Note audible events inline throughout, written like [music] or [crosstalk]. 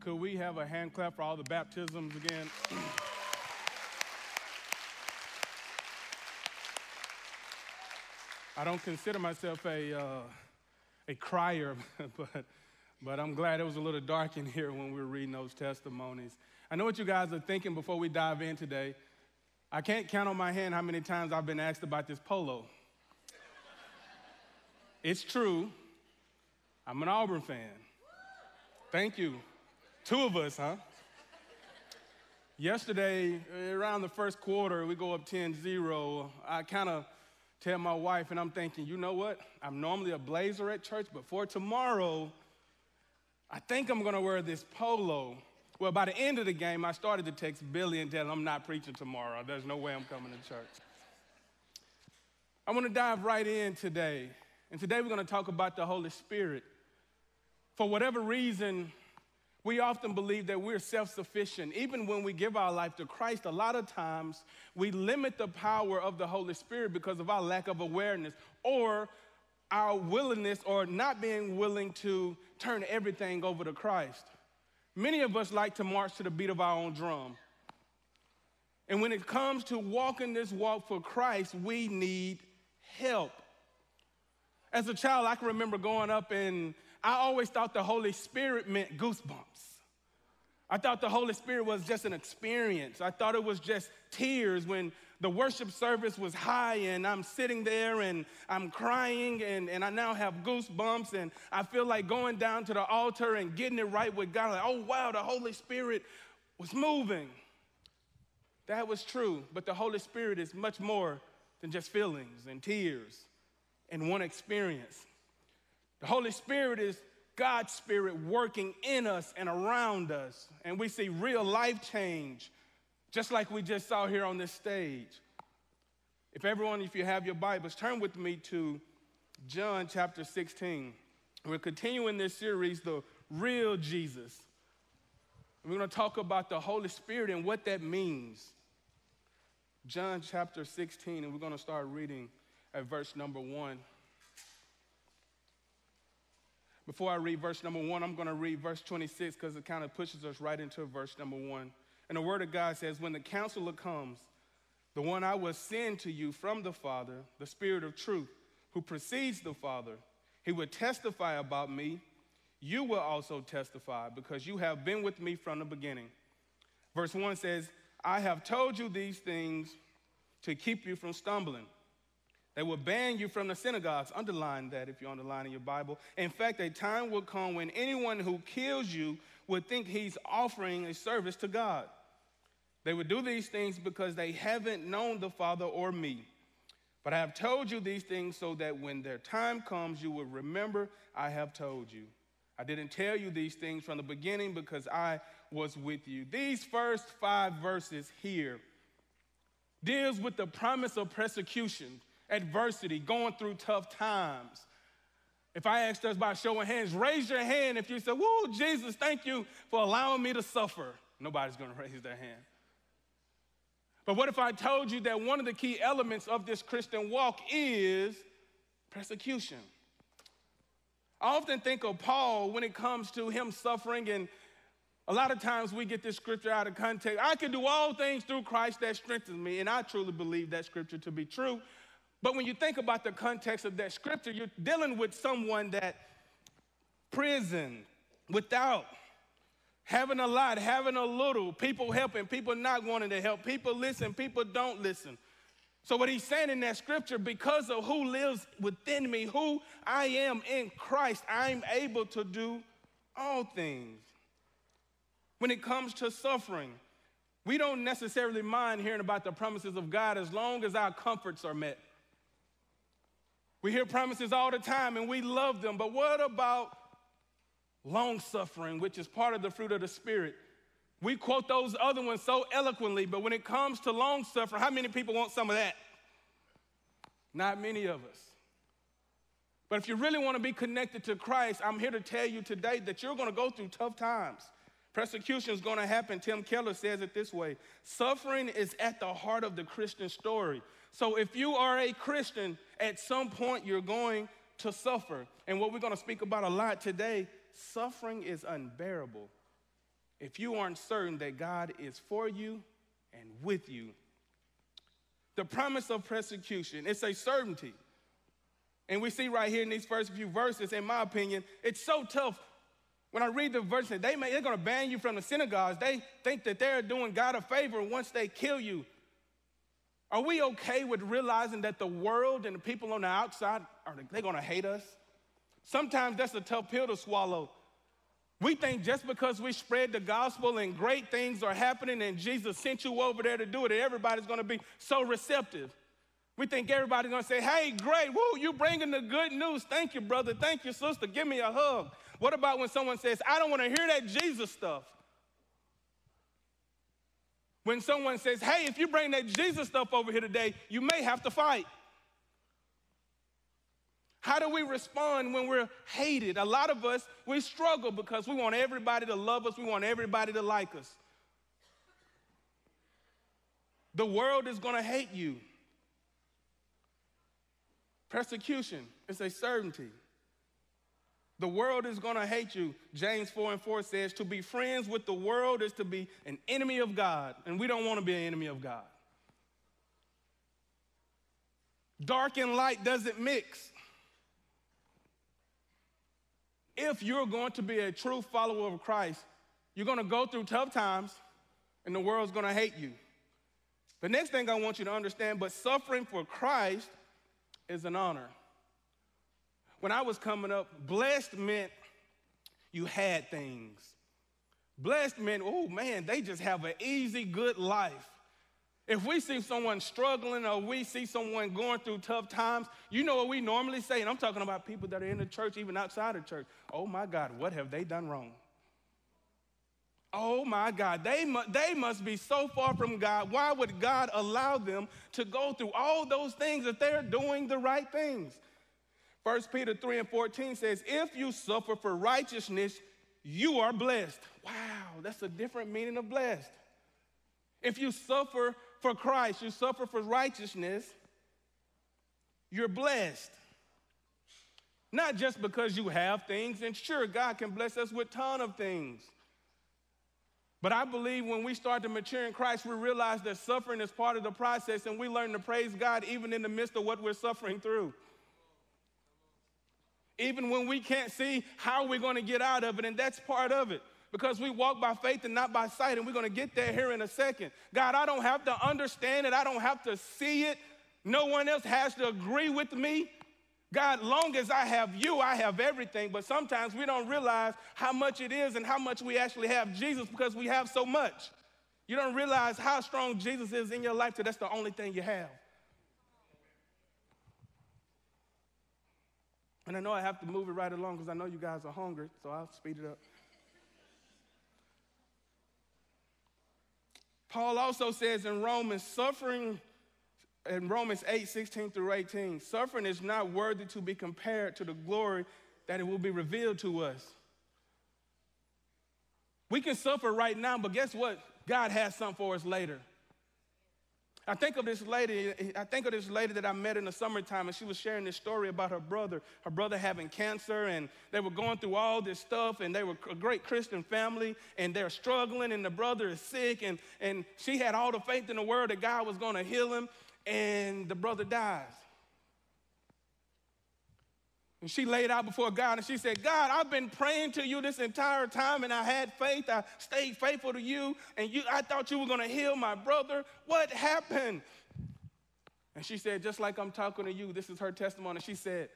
Could we have a hand clap for all the baptisms again? I don't consider myself a, uh, a crier, [laughs] but, but I'm glad it was a little dark in here when we were reading those testimonies. I know what you guys are thinking before we dive in today. I can't count on my hand how many times I've been asked about this polo. it's true. I'm an Auburn fan. Thank you. Two of us, huh? Yesterday, around the first quarter, we go up 10 0. I kind of tell my wife, and I'm thinking, you know what? I'm normally a blazer at church, but for tomorrow, I think I'm gonna wear this polo. Well, by the end of the game, I started to text Billy and tell him I'm not preaching tomorrow. There's no way I'm coming to church. I wanna dive right in today. And today we're gonna talk about the Holy Spirit. For whatever reason, we often believe that we're self sufficient. Even when we give our life to Christ, a lot of times we limit the power of the Holy Spirit because of our lack of awareness or our willingness or not being willing to turn everything over to Christ. Many of us like to march to the beat of our own drum. And when it comes to walking this walk for Christ, we need help. As a child, I can remember going up and I always thought the Holy Spirit meant goosebumps. I thought the Holy Spirit was just an experience. I thought it was just tears when the worship service was high and I'm sitting there and I'm crying and, and I now have goosebumps and I feel like going down to the altar and getting it right with God. Like, oh, wow, the Holy Spirit was moving. That was true, but the Holy Spirit is much more than just feelings and tears and one experience. The Holy Spirit is God's Spirit working in us and around us. And we see real life change, just like we just saw here on this stage. If everyone, if you have your Bibles, turn with me to John chapter 16. We're continuing this series, The Real Jesus. We're going to talk about the Holy Spirit and what that means. John chapter 16, and we're going to start reading at verse number 1. Before I read verse number one, I'm going to read verse 26 because it kind of pushes us right into verse number one. And the word of God says, When the counselor comes, the one I will send to you from the Father, the Spirit of truth, who precedes the Father, he will testify about me. You will also testify because you have been with me from the beginning. Verse 1 says, I have told you these things to keep you from stumbling. They will ban you from the synagogues. Underline that if you're underlining your Bible. In fact, a time will come when anyone who kills you would think he's offering a service to God. They would do these things because they haven't known the Father or me. But I have told you these things so that when their time comes, you will remember I have told you. I didn't tell you these things from the beginning because I was with you. These first five verses here deals with the promise of persecution adversity, going through tough times. If I asked us by showing hands, raise your hand if you said, Woo, Jesus, thank you for allowing me to suffer. Nobody's gonna [laughs] raise their hand. But what if I told you that one of the key elements of this Christian walk is persecution? I often think of Paul when it comes to him suffering, and a lot of times we get this scripture out of context. I can do all things through Christ that strengthens me, and I truly believe that scripture to be true. But when you think about the context of that scripture, you're dealing with someone that prison, without, having a lot, having a little, people helping, people not wanting to help, people listen, people don't listen. So, what he's saying in that scripture, because of who lives within me, who I am in Christ, I'm able to do all things. When it comes to suffering, we don't necessarily mind hearing about the promises of God as long as our comforts are met. We hear promises all the time and we love them, but what about long suffering, which is part of the fruit of the Spirit? We quote those other ones so eloquently, but when it comes to long suffering, how many people want some of that? Not many of us. But if you really want to be connected to Christ, I'm here to tell you today that you're going to go through tough times. Persecution is going to happen. Tim Keller says it this way Suffering is at the heart of the Christian story. So if you are a Christian, at some point you're going to suffer. And what we're going to speak about a lot today suffering is unbearable. if you aren't certain that God is for you and with you. The promise of persecution, it's a certainty. And we see right here in these first few verses, in my opinion, it's so tough. When I read the verse, they may, they're going to ban you from the synagogues. They think that they're doing God a favor once they kill you. Are we okay with realizing that the world and the people on the outside are they to hate us? Sometimes that's a tough pill to swallow. We think just because we spread the gospel and great things are happening and Jesus sent you over there to do it, everybody's going to be so receptive. We think everybody's to say, hey, great, woo, you bringing the good news. Thank you, brother. Thank you, sister. Give me a hug. What about when someone says, I don't want to hear that Jesus stuff? When someone says, hey, if you bring that Jesus stuff over here today, you may have to fight. How do we respond when we're hated? A lot of us, we struggle because we want everybody to love us, we want everybody to like us. The world is going to hate you. Persecution is a certainty. The world is going to hate you. James 4 and 4 says, To be friends with the world is to be an enemy of God, and we don't want to be an enemy of God. Dark and light doesn't mix. If you're going to be a true follower of Christ, you're going to go through tough times, and the world's going to hate you. The next thing I want you to understand, but suffering for Christ is an honor. When I was coming up, blessed meant you had things. Blessed meant, oh man, they just have an easy, good life. If we see someone struggling or we see someone going through tough times, you know what we normally say, and I'm talking about people that are in the church, even outside the church. Oh my God, what have they done wrong? Oh my God, they, mu- they must be so far from God. Why would God allow them to go through all those things if they're doing the right things? 1 Peter 3 and 14 says, If you suffer for righteousness, you are blessed. Wow, that's a different meaning of blessed. If you suffer for Christ, you suffer for righteousness, you're blessed. Not just because you have things, and sure, God can bless us with ton of things. But I believe when we start to mature in Christ, we realize that suffering is part of the process, and we learn to praise God even in the midst of what we're suffering through. Even when we can't see how we're going to get out of it, and that's part of it because we walk by faith and not by sight, and we're going to get there here in a second. God, I don't have to understand it, I don't have to see it. No one else has to agree with me. God, long as I have you, I have everything. But sometimes we don't realize how much it is and how much we actually have Jesus because we have so much. You don't realize how strong Jesus is in your life till that's the only thing you have. And I know I have to move it right along because I know you guys are hungry, so I'll speed it up. Paul also says in Romans, suffering, in Romans 8, 16 through 18, suffering is not worthy to be compared to the glory that it will be revealed to us. We can suffer right now, but guess what? God has something for us later. I think of this lady, I think of this lady that I met in the summertime, and she was sharing this story about her brother, her brother having cancer, and they were going through all this stuff, and they were a great Christian family, and they're struggling, and the brother is sick, and, and she had all the faith in the world that God was to heal him, and the brother dies. And she laid out before God and she said, God, I've been praying to you this entire time and I had faith. I stayed faithful to you and you, I thought you were going to heal my brother. What happened? And she said, just like I'm talking to you, this is her testimony. She said,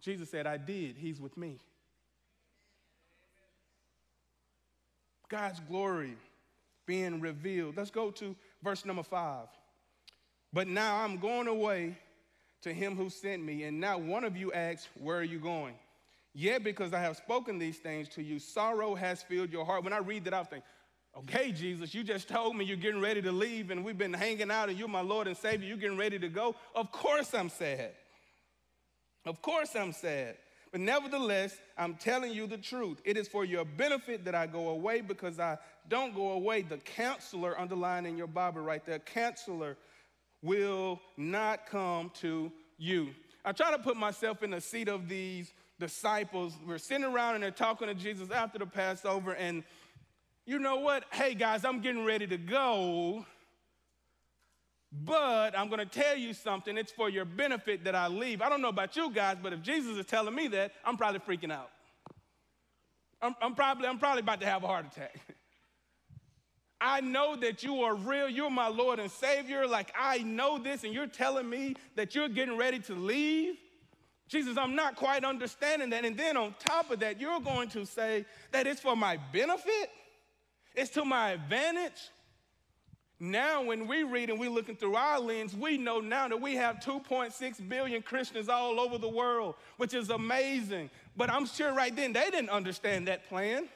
Jesus said, I did. He's with me. God's glory being revealed. Let's go to verse number five. But now I'm going away to him who sent me, and not one of you asks, Where are you going? Yet because I have spoken these things to you, sorrow has filled your heart. When I read that, I think, Okay, Jesus, you just told me you're getting ready to leave, and we've been hanging out, and you're my Lord and Savior. You're getting ready to go. Of course, I'm sad. Of course, I'm sad. But nevertheless, I'm telling you the truth. It is for your benefit that I go away because I don't go away. The counselor, underlined in your Bible right there, counselor will not come to you. I try to put myself in the seat of these disciples. We're sitting around and they're talking to Jesus after the Passover, and you know what? Hey guys, I'm getting ready to go. But I'm going to tell you something. It's for your benefit that I leave. I don't know about you guys, but if Jesus is telling me that, I'm probably freaking out. I'm, I'm probably, I'm probably about to have a heart attack. [laughs] I know that you are real. You're my Lord and Savior. Like, I know this, and you're telling me that you're getting ready to leave. Jesus, I'm not quite understanding that. And then on top of that, you're going to say that it's for my benefit, it's to my advantage. Now, when we read and we're looking through our lens, we know now that we have 2.6 billion Christians all over the world, which is amazing. But I'm sure right then they didn't understand that plan.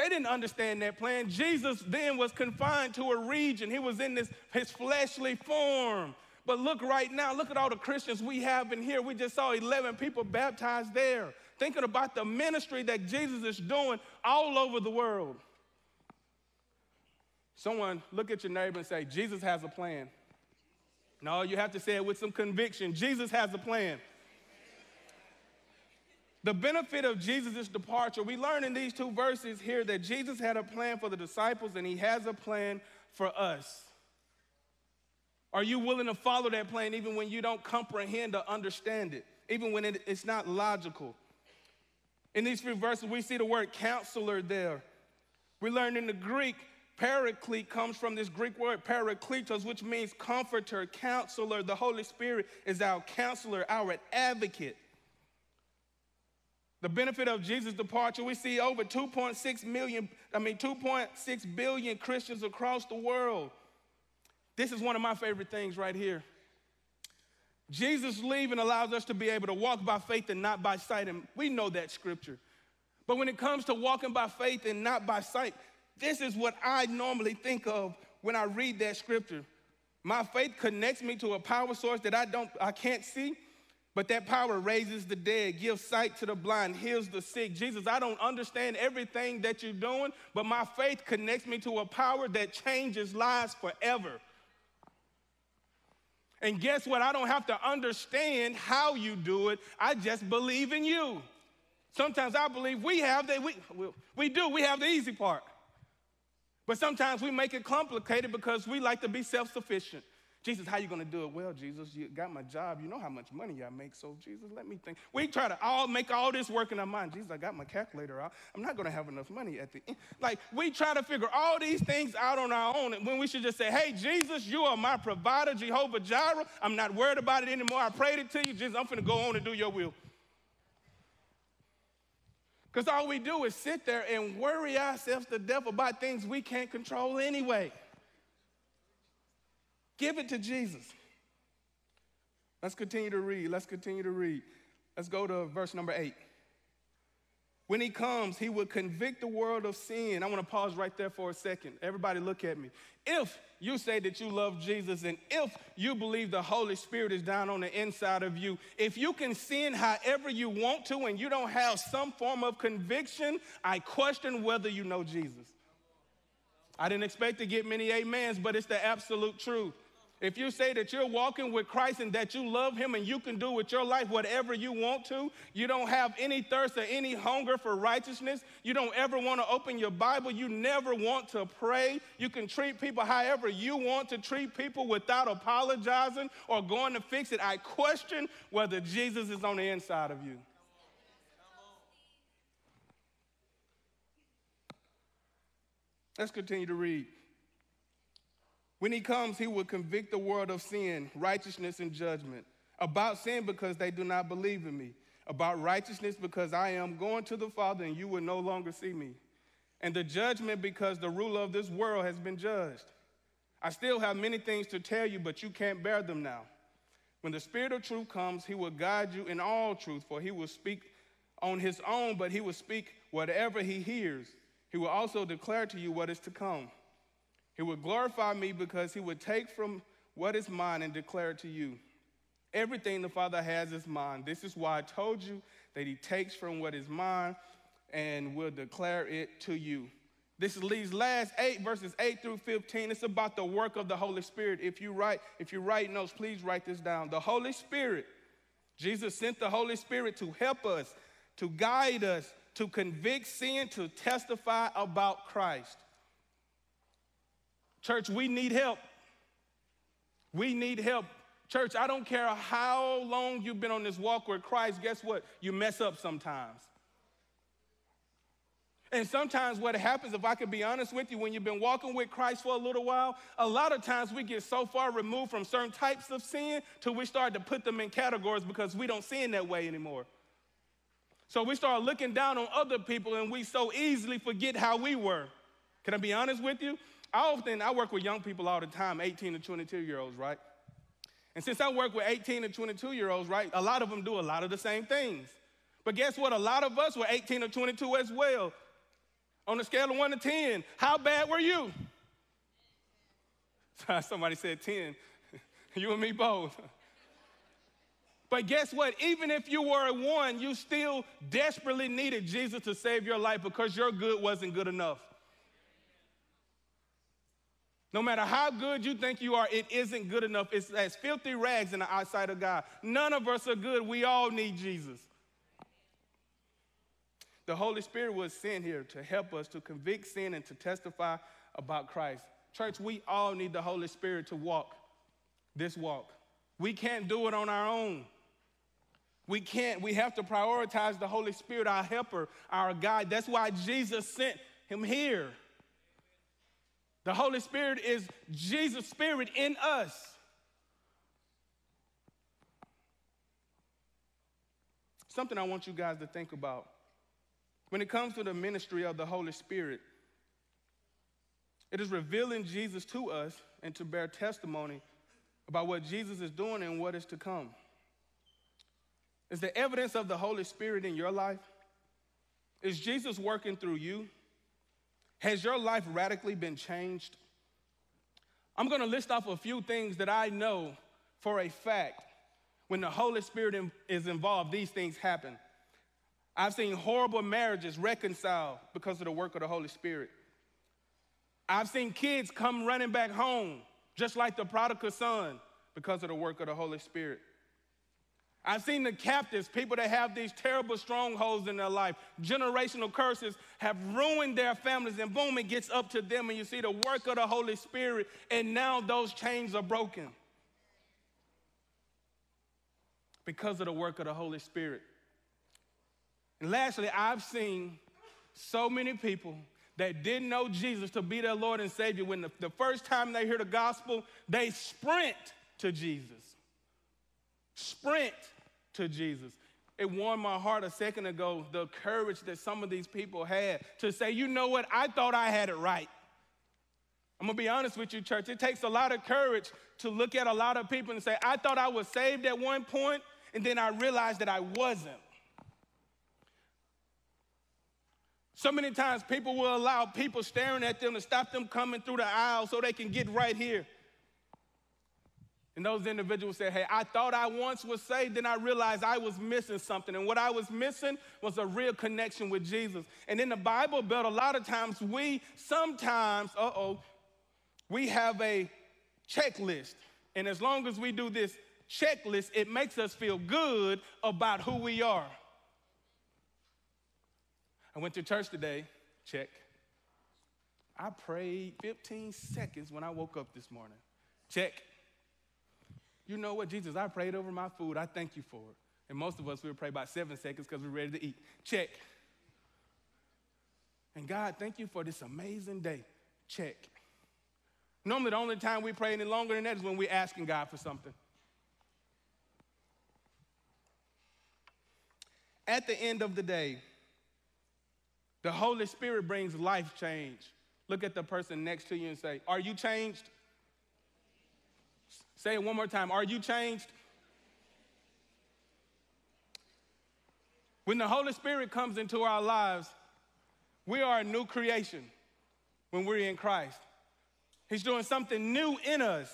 They didn't understand that plan. Jesus then was confined to a region. He was in this his fleshly form. But look right now, look at all the Christians we have in here. We just saw 11 people baptized there. Thinking about the ministry that Jesus is doing all over the world. Someone look at your neighbor and say, Jesus has a plan. No, you have to say it with some conviction. Jesus has a plan. The benefit of Jesus' departure, we learn in these two verses here that Jesus had a plan for the disciples and he has a plan for us. Are you willing to follow that plan even when you don't comprehend or understand it, even when it, it's not logical? In these few verses, we see the word counselor there. We learn in the Greek Paraclete comes from this Greek word parakletos, which means comforter, counselor. The Holy Spirit is our counselor, our advocate. The benefit of Jesus' departure, we see over 2.6 million, I mean 2.6 billion Christians across the world. This is one of my favorite things right here. Jesus leaving allows us to be able to walk by faith and not by sight. And we know that scripture. But when it comes to walking by faith and not by sight, this is what I normally think of when I read that scripture. My faith connects me to a power source that I don't I can't see, but that power raises the dead, gives sight to the blind, heals the sick. Jesus, I don't understand everything that you're doing, but my faith connects me to a power that changes lives forever. And guess what? I don't have to understand how you do it. I just believe in you. Sometimes I believe we have the we, we do, we have the easy part. But sometimes we make it complicated because we like to be self-sufficient. Jesus, how you gonna do it? Well, Jesus, you got my job. You know how much money I make, so Jesus, let me think. We try to all make all this work in our mind. Jesus, I got my calculator out. I'm not gonna have enough money at the end. Like we try to figure all these things out on our own And when we should just say, Hey, Jesus, you are my provider, Jehovah Jireh. I'm not worried about it anymore. I prayed it to you. Jesus, I'm gonna go on and do your will. Because all we do is sit there and worry ourselves to death about things we can't control anyway. Give it to Jesus. Let's continue to read. Let's continue to read. Let's go to verse number eight. When he comes, he will convict the world of sin. I want to pause right there for a second. Everybody, look at me. If you say that you love Jesus, and if you believe the Holy Spirit is down on the inside of you, if you can sin however you want to and you don't have some form of conviction, I question whether you know Jesus. I didn't expect to get many amens, but it's the absolute truth. If you say that you're walking with Christ and that you love Him and you can do with your life whatever you want to, you don't have any thirst or any hunger for righteousness, you don't ever want to open your Bible, you never want to pray, you can treat people however you want to treat people without apologizing or going to fix it, I question whether Jesus is on the inside of you. Let's continue to read. When he comes, he will convict the world of sin, righteousness, and judgment. About sin, because they do not believe in me. About righteousness, because I am going to the Father and you will no longer see me. And the judgment, because the ruler of this world has been judged. I still have many things to tell you, but you can't bear them now. When the Spirit of truth comes, he will guide you in all truth, for he will speak on his own, but he will speak whatever he hears. He will also declare to you what is to come. He would glorify me because he would take from what is mine and declare it to you. Everything the Father has is mine. This is why I told you that he takes from what is mine and will declare it to you. This is these last eight verses, eight through 15. It's about the work of the Holy Spirit. If you write, if you write notes, please write this down. The Holy Spirit, Jesus sent the Holy Spirit to help us, to guide us, to convict sin, to testify about Christ. Church, we need help. We need help. Church, I don't care how long you've been on this walk with Christ, guess what? You mess up sometimes. And sometimes what happens, if I could be honest with you, when you've been walking with Christ for a little while, a lot of times we get so far removed from certain types of sin till we start to put them in categories because we don't sin that way anymore. So we start looking down on other people and we so easily forget how we were. Can I be honest with you? I often, I work with young people all the time, 18 to 22 year olds, right? And since I work with 18 to 22 year olds, right, a lot of them do a lot of the same things. But guess what? A lot of us were 18 or 22 as well. On a scale of one to 10, how bad were you? [laughs] Somebody said 10. [laughs] you and me both. But guess what? Even if you were a one, you still desperately needed Jesus to save your life because your good wasn't good enough. No matter how good you think you are, it isn't good enough. It's as filthy rags in the eyesight of God. None of us are good. We all need Jesus. The Holy Spirit was sent here to help us to convict sin and to testify about Christ. Church, we all need the Holy Spirit to walk this walk. We can't do it on our own. We can't, we have to prioritize the Holy Spirit, our helper, our guide. That's why Jesus sent him here. The Holy Spirit is Jesus' Spirit in us. Something I want you guys to think about. When it comes to the ministry of the Holy Spirit, it is revealing Jesus to us and to bear testimony about what Jesus is doing and what is to come. Is the evidence of the Holy Spirit in your life? Is Jesus working through you? Has your life radically been changed? I'm gonna list off a few things that I know for a fact. When the Holy Spirit is involved, these things happen. I've seen horrible marriages reconciled because of the work of the Holy Spirit. I've seen kids come running back home, just like the prodigal son, because of the work of the Holy Spirit. I've seen the captives, people that have these terrible strongholds in their life, generational curses have ruined their families, and boom, it gets up to them, and you see the work of the Holy Spirit, and now those chains are broken because of the work of the Holy Spirit. And lastly, I've seen so many people that didn't know Jesus to be their Lord and Savior. When the, the first time they hear the gospel, they sprint to Jesus. Sprint to Jesus. It warmed my heart a second ago the courage that some of these people had to say, you know what, I thought I had it right. I'm gonna be honest with you, church. It takes a lot of courage to look at a lot of people and say, I thought I was saved at one point, and then I realized that I wasn't. So many times people will allow people staring at them to stop them coming through the aisle so they can get right here. And those individuals said, Hey, I thought I once was saved, then I realized I was missing something. And what I was missing was a real connection with Jesus. And in the Bible Belt, a lot of times we sometimes, uh oh, we have a checklist. And as long as we do this checklist, it makes us feel good about who we are. I went to church today, check. I prayed 15 seconds when I woke up this morning, check. You know what, Jesus, I prayed over my food. I thank you for it. And most of us, we'll pray about seven seconds because we're ready to eat. Check. And God, thank you for this amazing day. Check. Normally, the only time we pray any longer than that is when we're asking God for something. At the end of the day, the Holy Spirit brings life change. Look at the person next to you and say, Are you changed? Say it one more time. Are you changed? When the Holy Spirit comes into our lives, we are a new creation when we're in Christ. He's doing something new in us.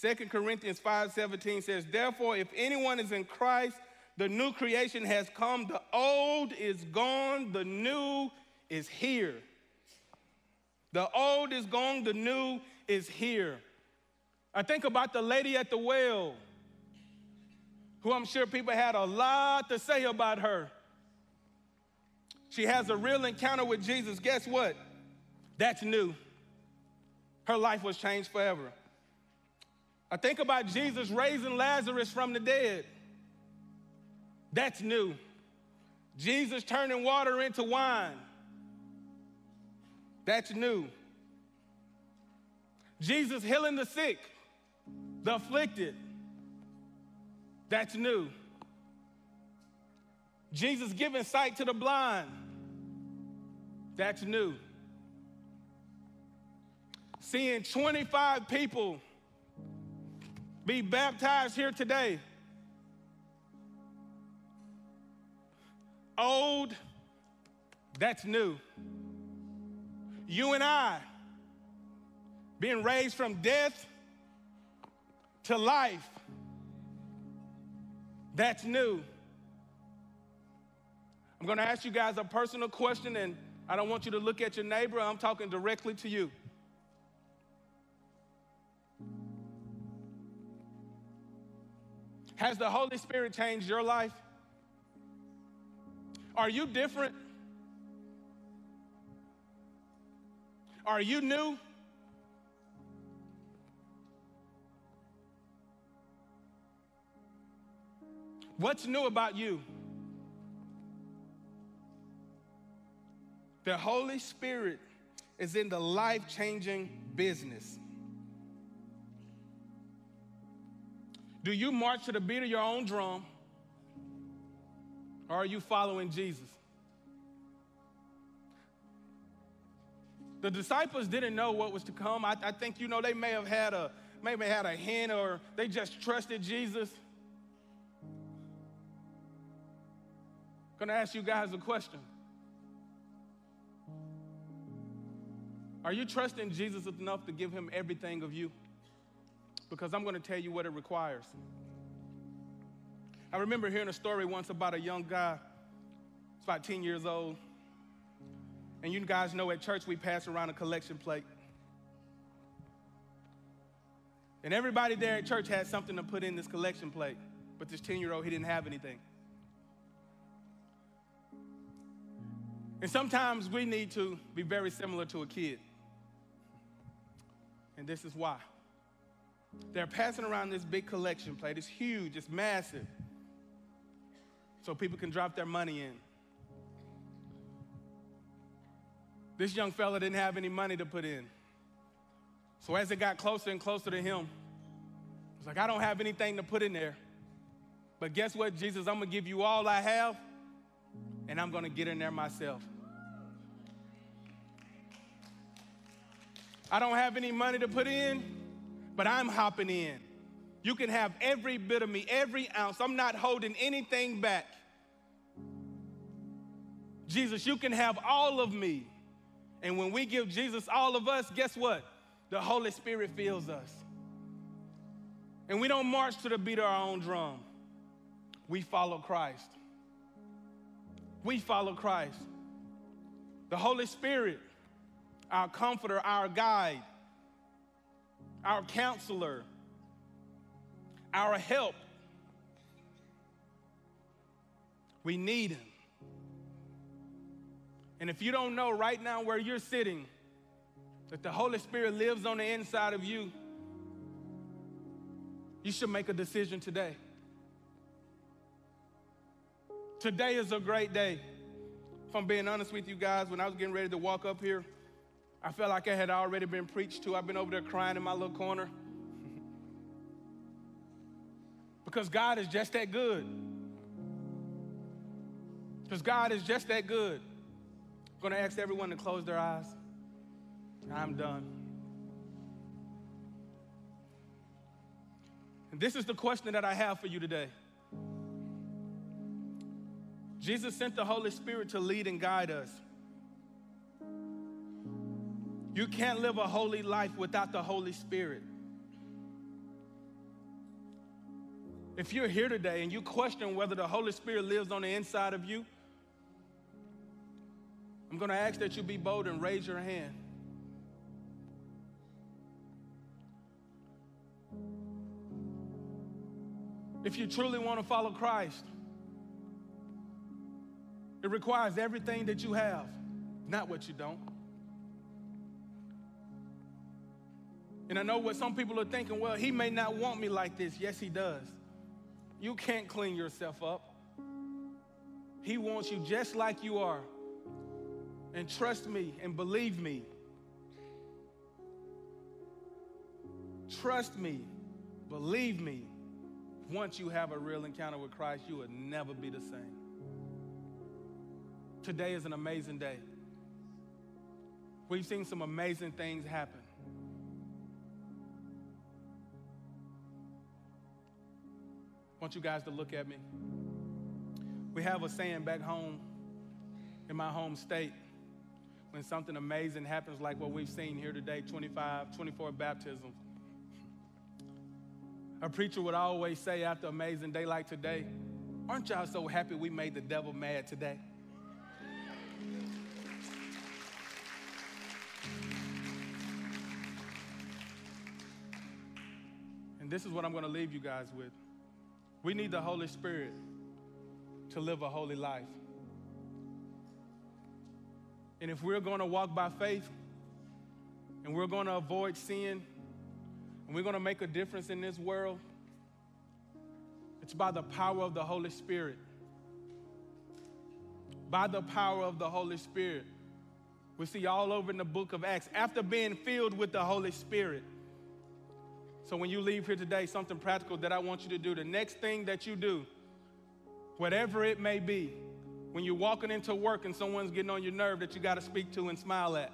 2 Corinthians 5:17 says, "Therefore, if anyone is in Christ, the new creation has come, the old is gone, the new is here. The old is gone, the new is here. I think about the lady at the well, who I'm sure people had a lot to say about her. She has a real encounter with Jesus. Guess what? That's new. Her life was changed forever. I think about Jesus raising Lazarus from the dead. That's new. Jesus turning water into wine. That's new. Jesus healing the sick, the afflicted. That's new. Jesus giving sight to the blind. That's new. Seeing 25 people be baptized here today. Old, that's new. You and I being raised from death to life, that's new. I'm going to ask you guys a personal question, and I don't want you to look at your neighbor. I'm talking directly to you. Has the Holy Spirit changed your life? Are you different? Are you new? What's new about you? The Holy Spirit is in the life changing business. Do you march to the beat of your own drum? Or are you following Jesus? The disciples didn't know what was to come. I, I think, you know, they may have had a maybe had a hint or they just trusted Jesus. Gonna ask you guys a question. Are you trusting Jesus enough to give him everything of you? Because I'm going to tell you what it requires. I remember hearing a story once about a young guy, he's about 10 years old. And you guys know at church we pass around a collection plate. And everybody there at church had something to put in this collection plate. But this 10 year old, he didn't have anything. And sometimes we need to be very similar to a kid. And this is why. They're passing around this big collection plate. It's huge, it's massive. So people can drop their money in. This young fella didn't have any money to put in. So as it got closer and closer to him, he's like, I don't have anything to put in there. But guess what, Jesus? I'm gonna give you all I have, and I'm gonna get in there myself. I don't have any money to put in, but I'm hopping in. You can have every bit of me, every ounce. I'm not holding anything back. Jesus, you can have all of me. And when we give Jesus all of us, guess what? The Holy Spirit fills us. And we don't march to the beat of our own drum. We follow Christ. We follow Christ. The Holy Spirit our comforter, our guide, our counselor, our help. We need him. And if you don't know right now where you're sitting, that the Holy Spirit lives on the inside of you, you should make a decision today. Today is a great day. If I'm being honest with you guys, when I was getting ready to walk up here, I felt like I had already been preached to. I've been over there crying in my little corner. [laughs] because God is just that good. Because God is just that good. I'm going to ask everyone to close their eyes. I'm done. And this is the question that I have for you today. Jesus sent the Holy Spirit to lead and guide us. You can't live a holy life without the Holy Spirit. If you're here today and you question whether the Holy Spirit lives on the inside of you, I'm going to ask that you be bold and raise your hand. If you truly want to follow Christ, It requires everything that you have, not what you don't. And I know what some people are thinking well, he may not want me like this. Yes, he does. You can't clean yourself up. He wants you just like you are. And trust me and believe me. Trust me, believe me. Once you have a real encounter with Christ, you will never be the same. Today is an amazing day. We've seen some amazing things happen. Want you guys to look at me. We have a saying back home in my home state when something amazing happens, like what we've seen here today 25, 24 baptisms. A preacher would always say after an amazing day like today, Aren't y'all so happy we made the devil mad today? And this is what I'm going to leave you guys with. We need the Holy Spirit to live a holy life. And if we're going to walk by faith and we're going to avoid sin and we're going to make a difference in this world, it's by the power of the Holy Spirit. By the power of the Holy Spirit. We see all over in the book of Acts, after being filled with the Holy Spirit. So when you leave here today, something practical that I want you to do, the next thing that you do, whatever it may be, when you're walking into work and someone's getting on your nerve that you got to speak to and smile at.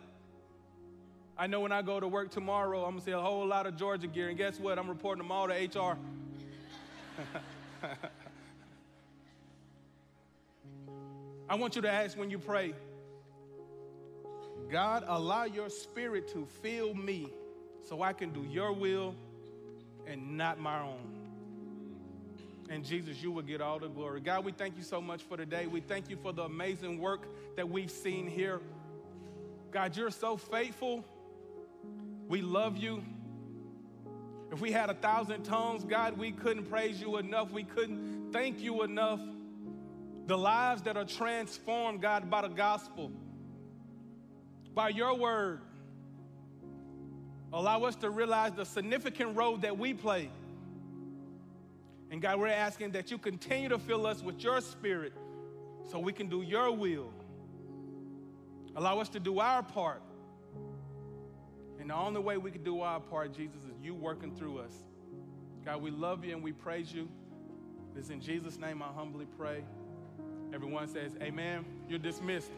I know when I go to work tomorrow, I'm gonna see a whole lot of Georgia gear, and guess what? I'm reporting them all to HR. [laughs] I want you to ask when you pray, God, allow your spirit to fill me so I can do your will and not my own. And Jesus, you will get all the glory. God, we thank you so much for today. We thank you for the amazing work that we've seen here. God, you're so faithful. We love you. If we had a thousand tongues, God, we couldn't praise you enough. We couldn't thank you enough. The lives that are transformed, God, by the gospel, by your word. Allow us to realize the significant role that we play. And God, we're asking that you continue to fill us with your spirit so we can do your will. Allow us to do our part. And the only way we can do our part, Jesus, is you working through us. God, we love you and we praise you. It's in Jesus' name I humbly pray. Everyone says, Amen. You're dismissed.